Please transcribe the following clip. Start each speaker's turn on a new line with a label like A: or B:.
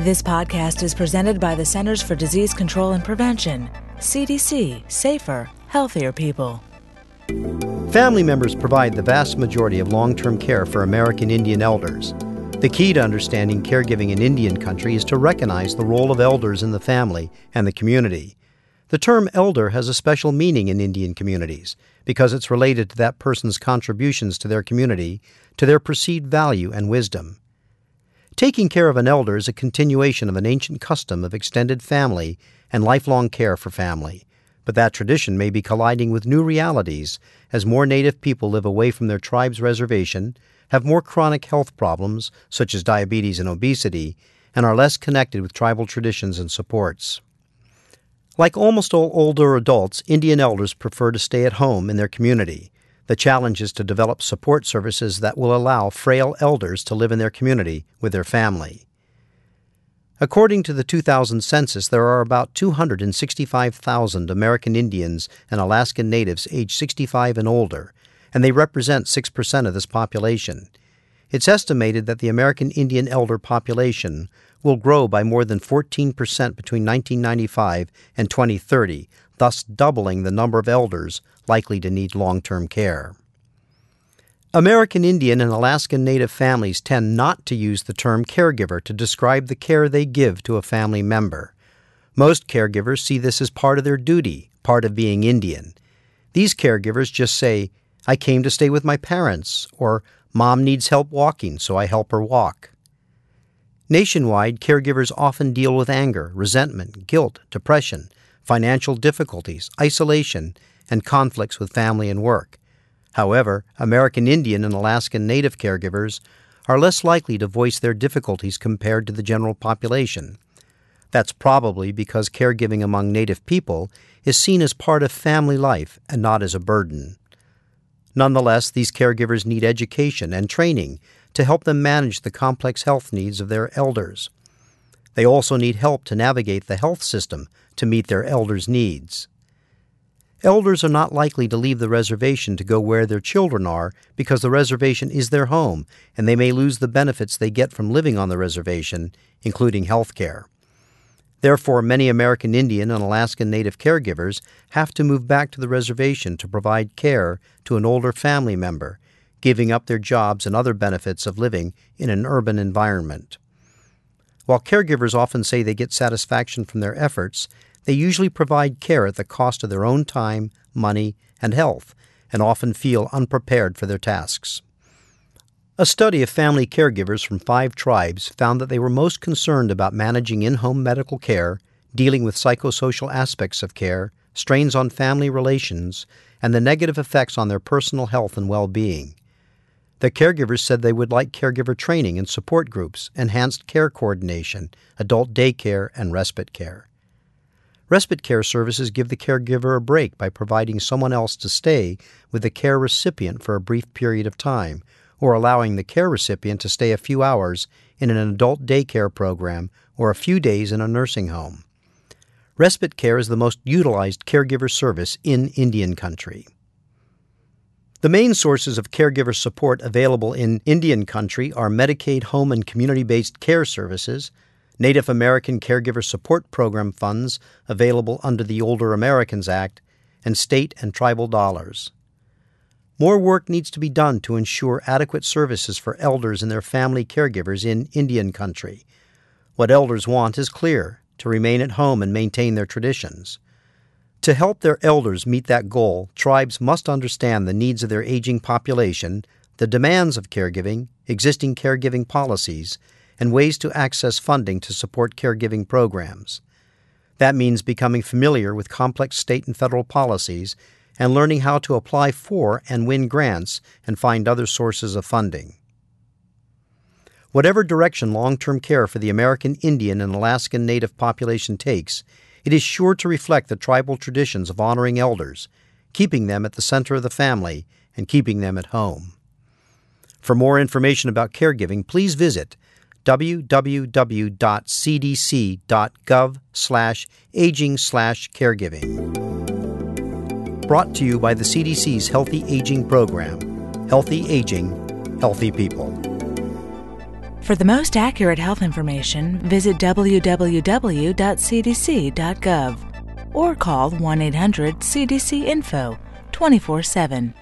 A: This podcast is presented by the Centers for Disease Control and Prevention, CDC, safer, healthier people.
B: Family members provide the vast majority of long term care for American Indian elders. The key to understanding caregiving in Indian country is to recognize the role of elders in the family and the community. The term elder has a special meaning in Indian communities because it's related to that person's contributions to their community, to their perceived value and wisdom. Taking care of an elder is a continuation of an ancient custom of extended family and lifelong care for family. But that tradition may be colliding with new realities as more Native people live away from their tribe's reservation, have more chronic health problems, such as diabetes and obesity, and are less connected with tribal traditions and supports. Like almost all older adults, Indian elders prefer to stay at home in their community. The challenge is to develop support services that will allow frail elders to live in their community with their family. According to the 2000 census, there are about 265,000 American Indians and Alaskan Natives aged 65 and older, and they represent 6% of this population. It's estimated that the American Indian elder population will grow by more than 14% between 1995 and 2030, thus doubling the number of elders likely to need long term care. American Indian and Alaskan Native families tend not to use the term caregiver to describe the care they give to a family member. Most caregivers see this as part of their duty, part of being Indian. These caregivers just say, I came to stay with my parents, or Mom needs help walking, so I help her walk. Nationwide, caregivers often deal with anger, resentment, guilt, depression, financial difficulties, isolation, and conflicts with family and work. However, American Indian and Alaskan Native caregivers are less likely to voice their difficulties compared to the general population. That's probably because caregiving among Native people is seen as part of family life and not as a burden. Nonetheless, these caregivers need education and training to help them manage the complex health needs of their elders. They also need help to navigate the health system to meet their elders' needs. Elders are not likely to leave the reservation to go where their children are because the reservation is their home and they may lose the benefits they get from living on the reservation, including health care. Therefore, many American Indian and Alaskan Native caregivers have to move back to the reservation to provide care to an older family member, giving up their jobs and other benefits of living in an urban environment. While caregivers often say they get satisfaction from their efforts, they usually provide care at the cost of their own time, money, and health, and often feel unprepared for their tasks. A study of family caregivers from five tribes found that they were most concerned about managing in home medical care, dealing with psychosocial aspects of care, strains on family relations, and the negative effects on their personal health and well being. The caregivers said they would like caregiver training and support groups, enhanced care coordination, adult daycare, and respite care. Respite care services give the caregiver a break by providing someone else to stay with the care recipient for a brief period of time, or allowing the care recipient to stay a few hours in an adult daycare program or a few days in a nursing home. Respite care is the most utilized caregiver service in Indian country. The main sources of caregiver support available in Indian country are Medicaid home and community based care services, Native American Caregiver Support Program funds available under the Older Americans Act, and state and tribal dollars. More work needs to be done to ensure adequate services for elders and their family caregivers in Indian country. What elders want is clear to remain at home and maintain their traditions. To help their elders meet that goal, tribes must understand the needs of their aging population, the demands of caregiving, existing caregiving policies, and ways to access funding to support caregiving programs. That means becoming familiar with complex state and federal policies and learning how to apply for and win grants and find other sources of funding. Whatever direction long term care for the American Indian and Alaskan Native population takes, it is sure to reflect the tribal traditions of honoring elders, keeping them at the center of the family, and keeping them at home. For more information about caregiving, please visit www.cdc.gov slash aging slash caregiving. Brought to you by the CDC's Healthy Aging Program. Healthy Aging, Healthy People.
A: For the most accurate health information, visit www.cdc.gov or call 1 800 CDC Info 24 7.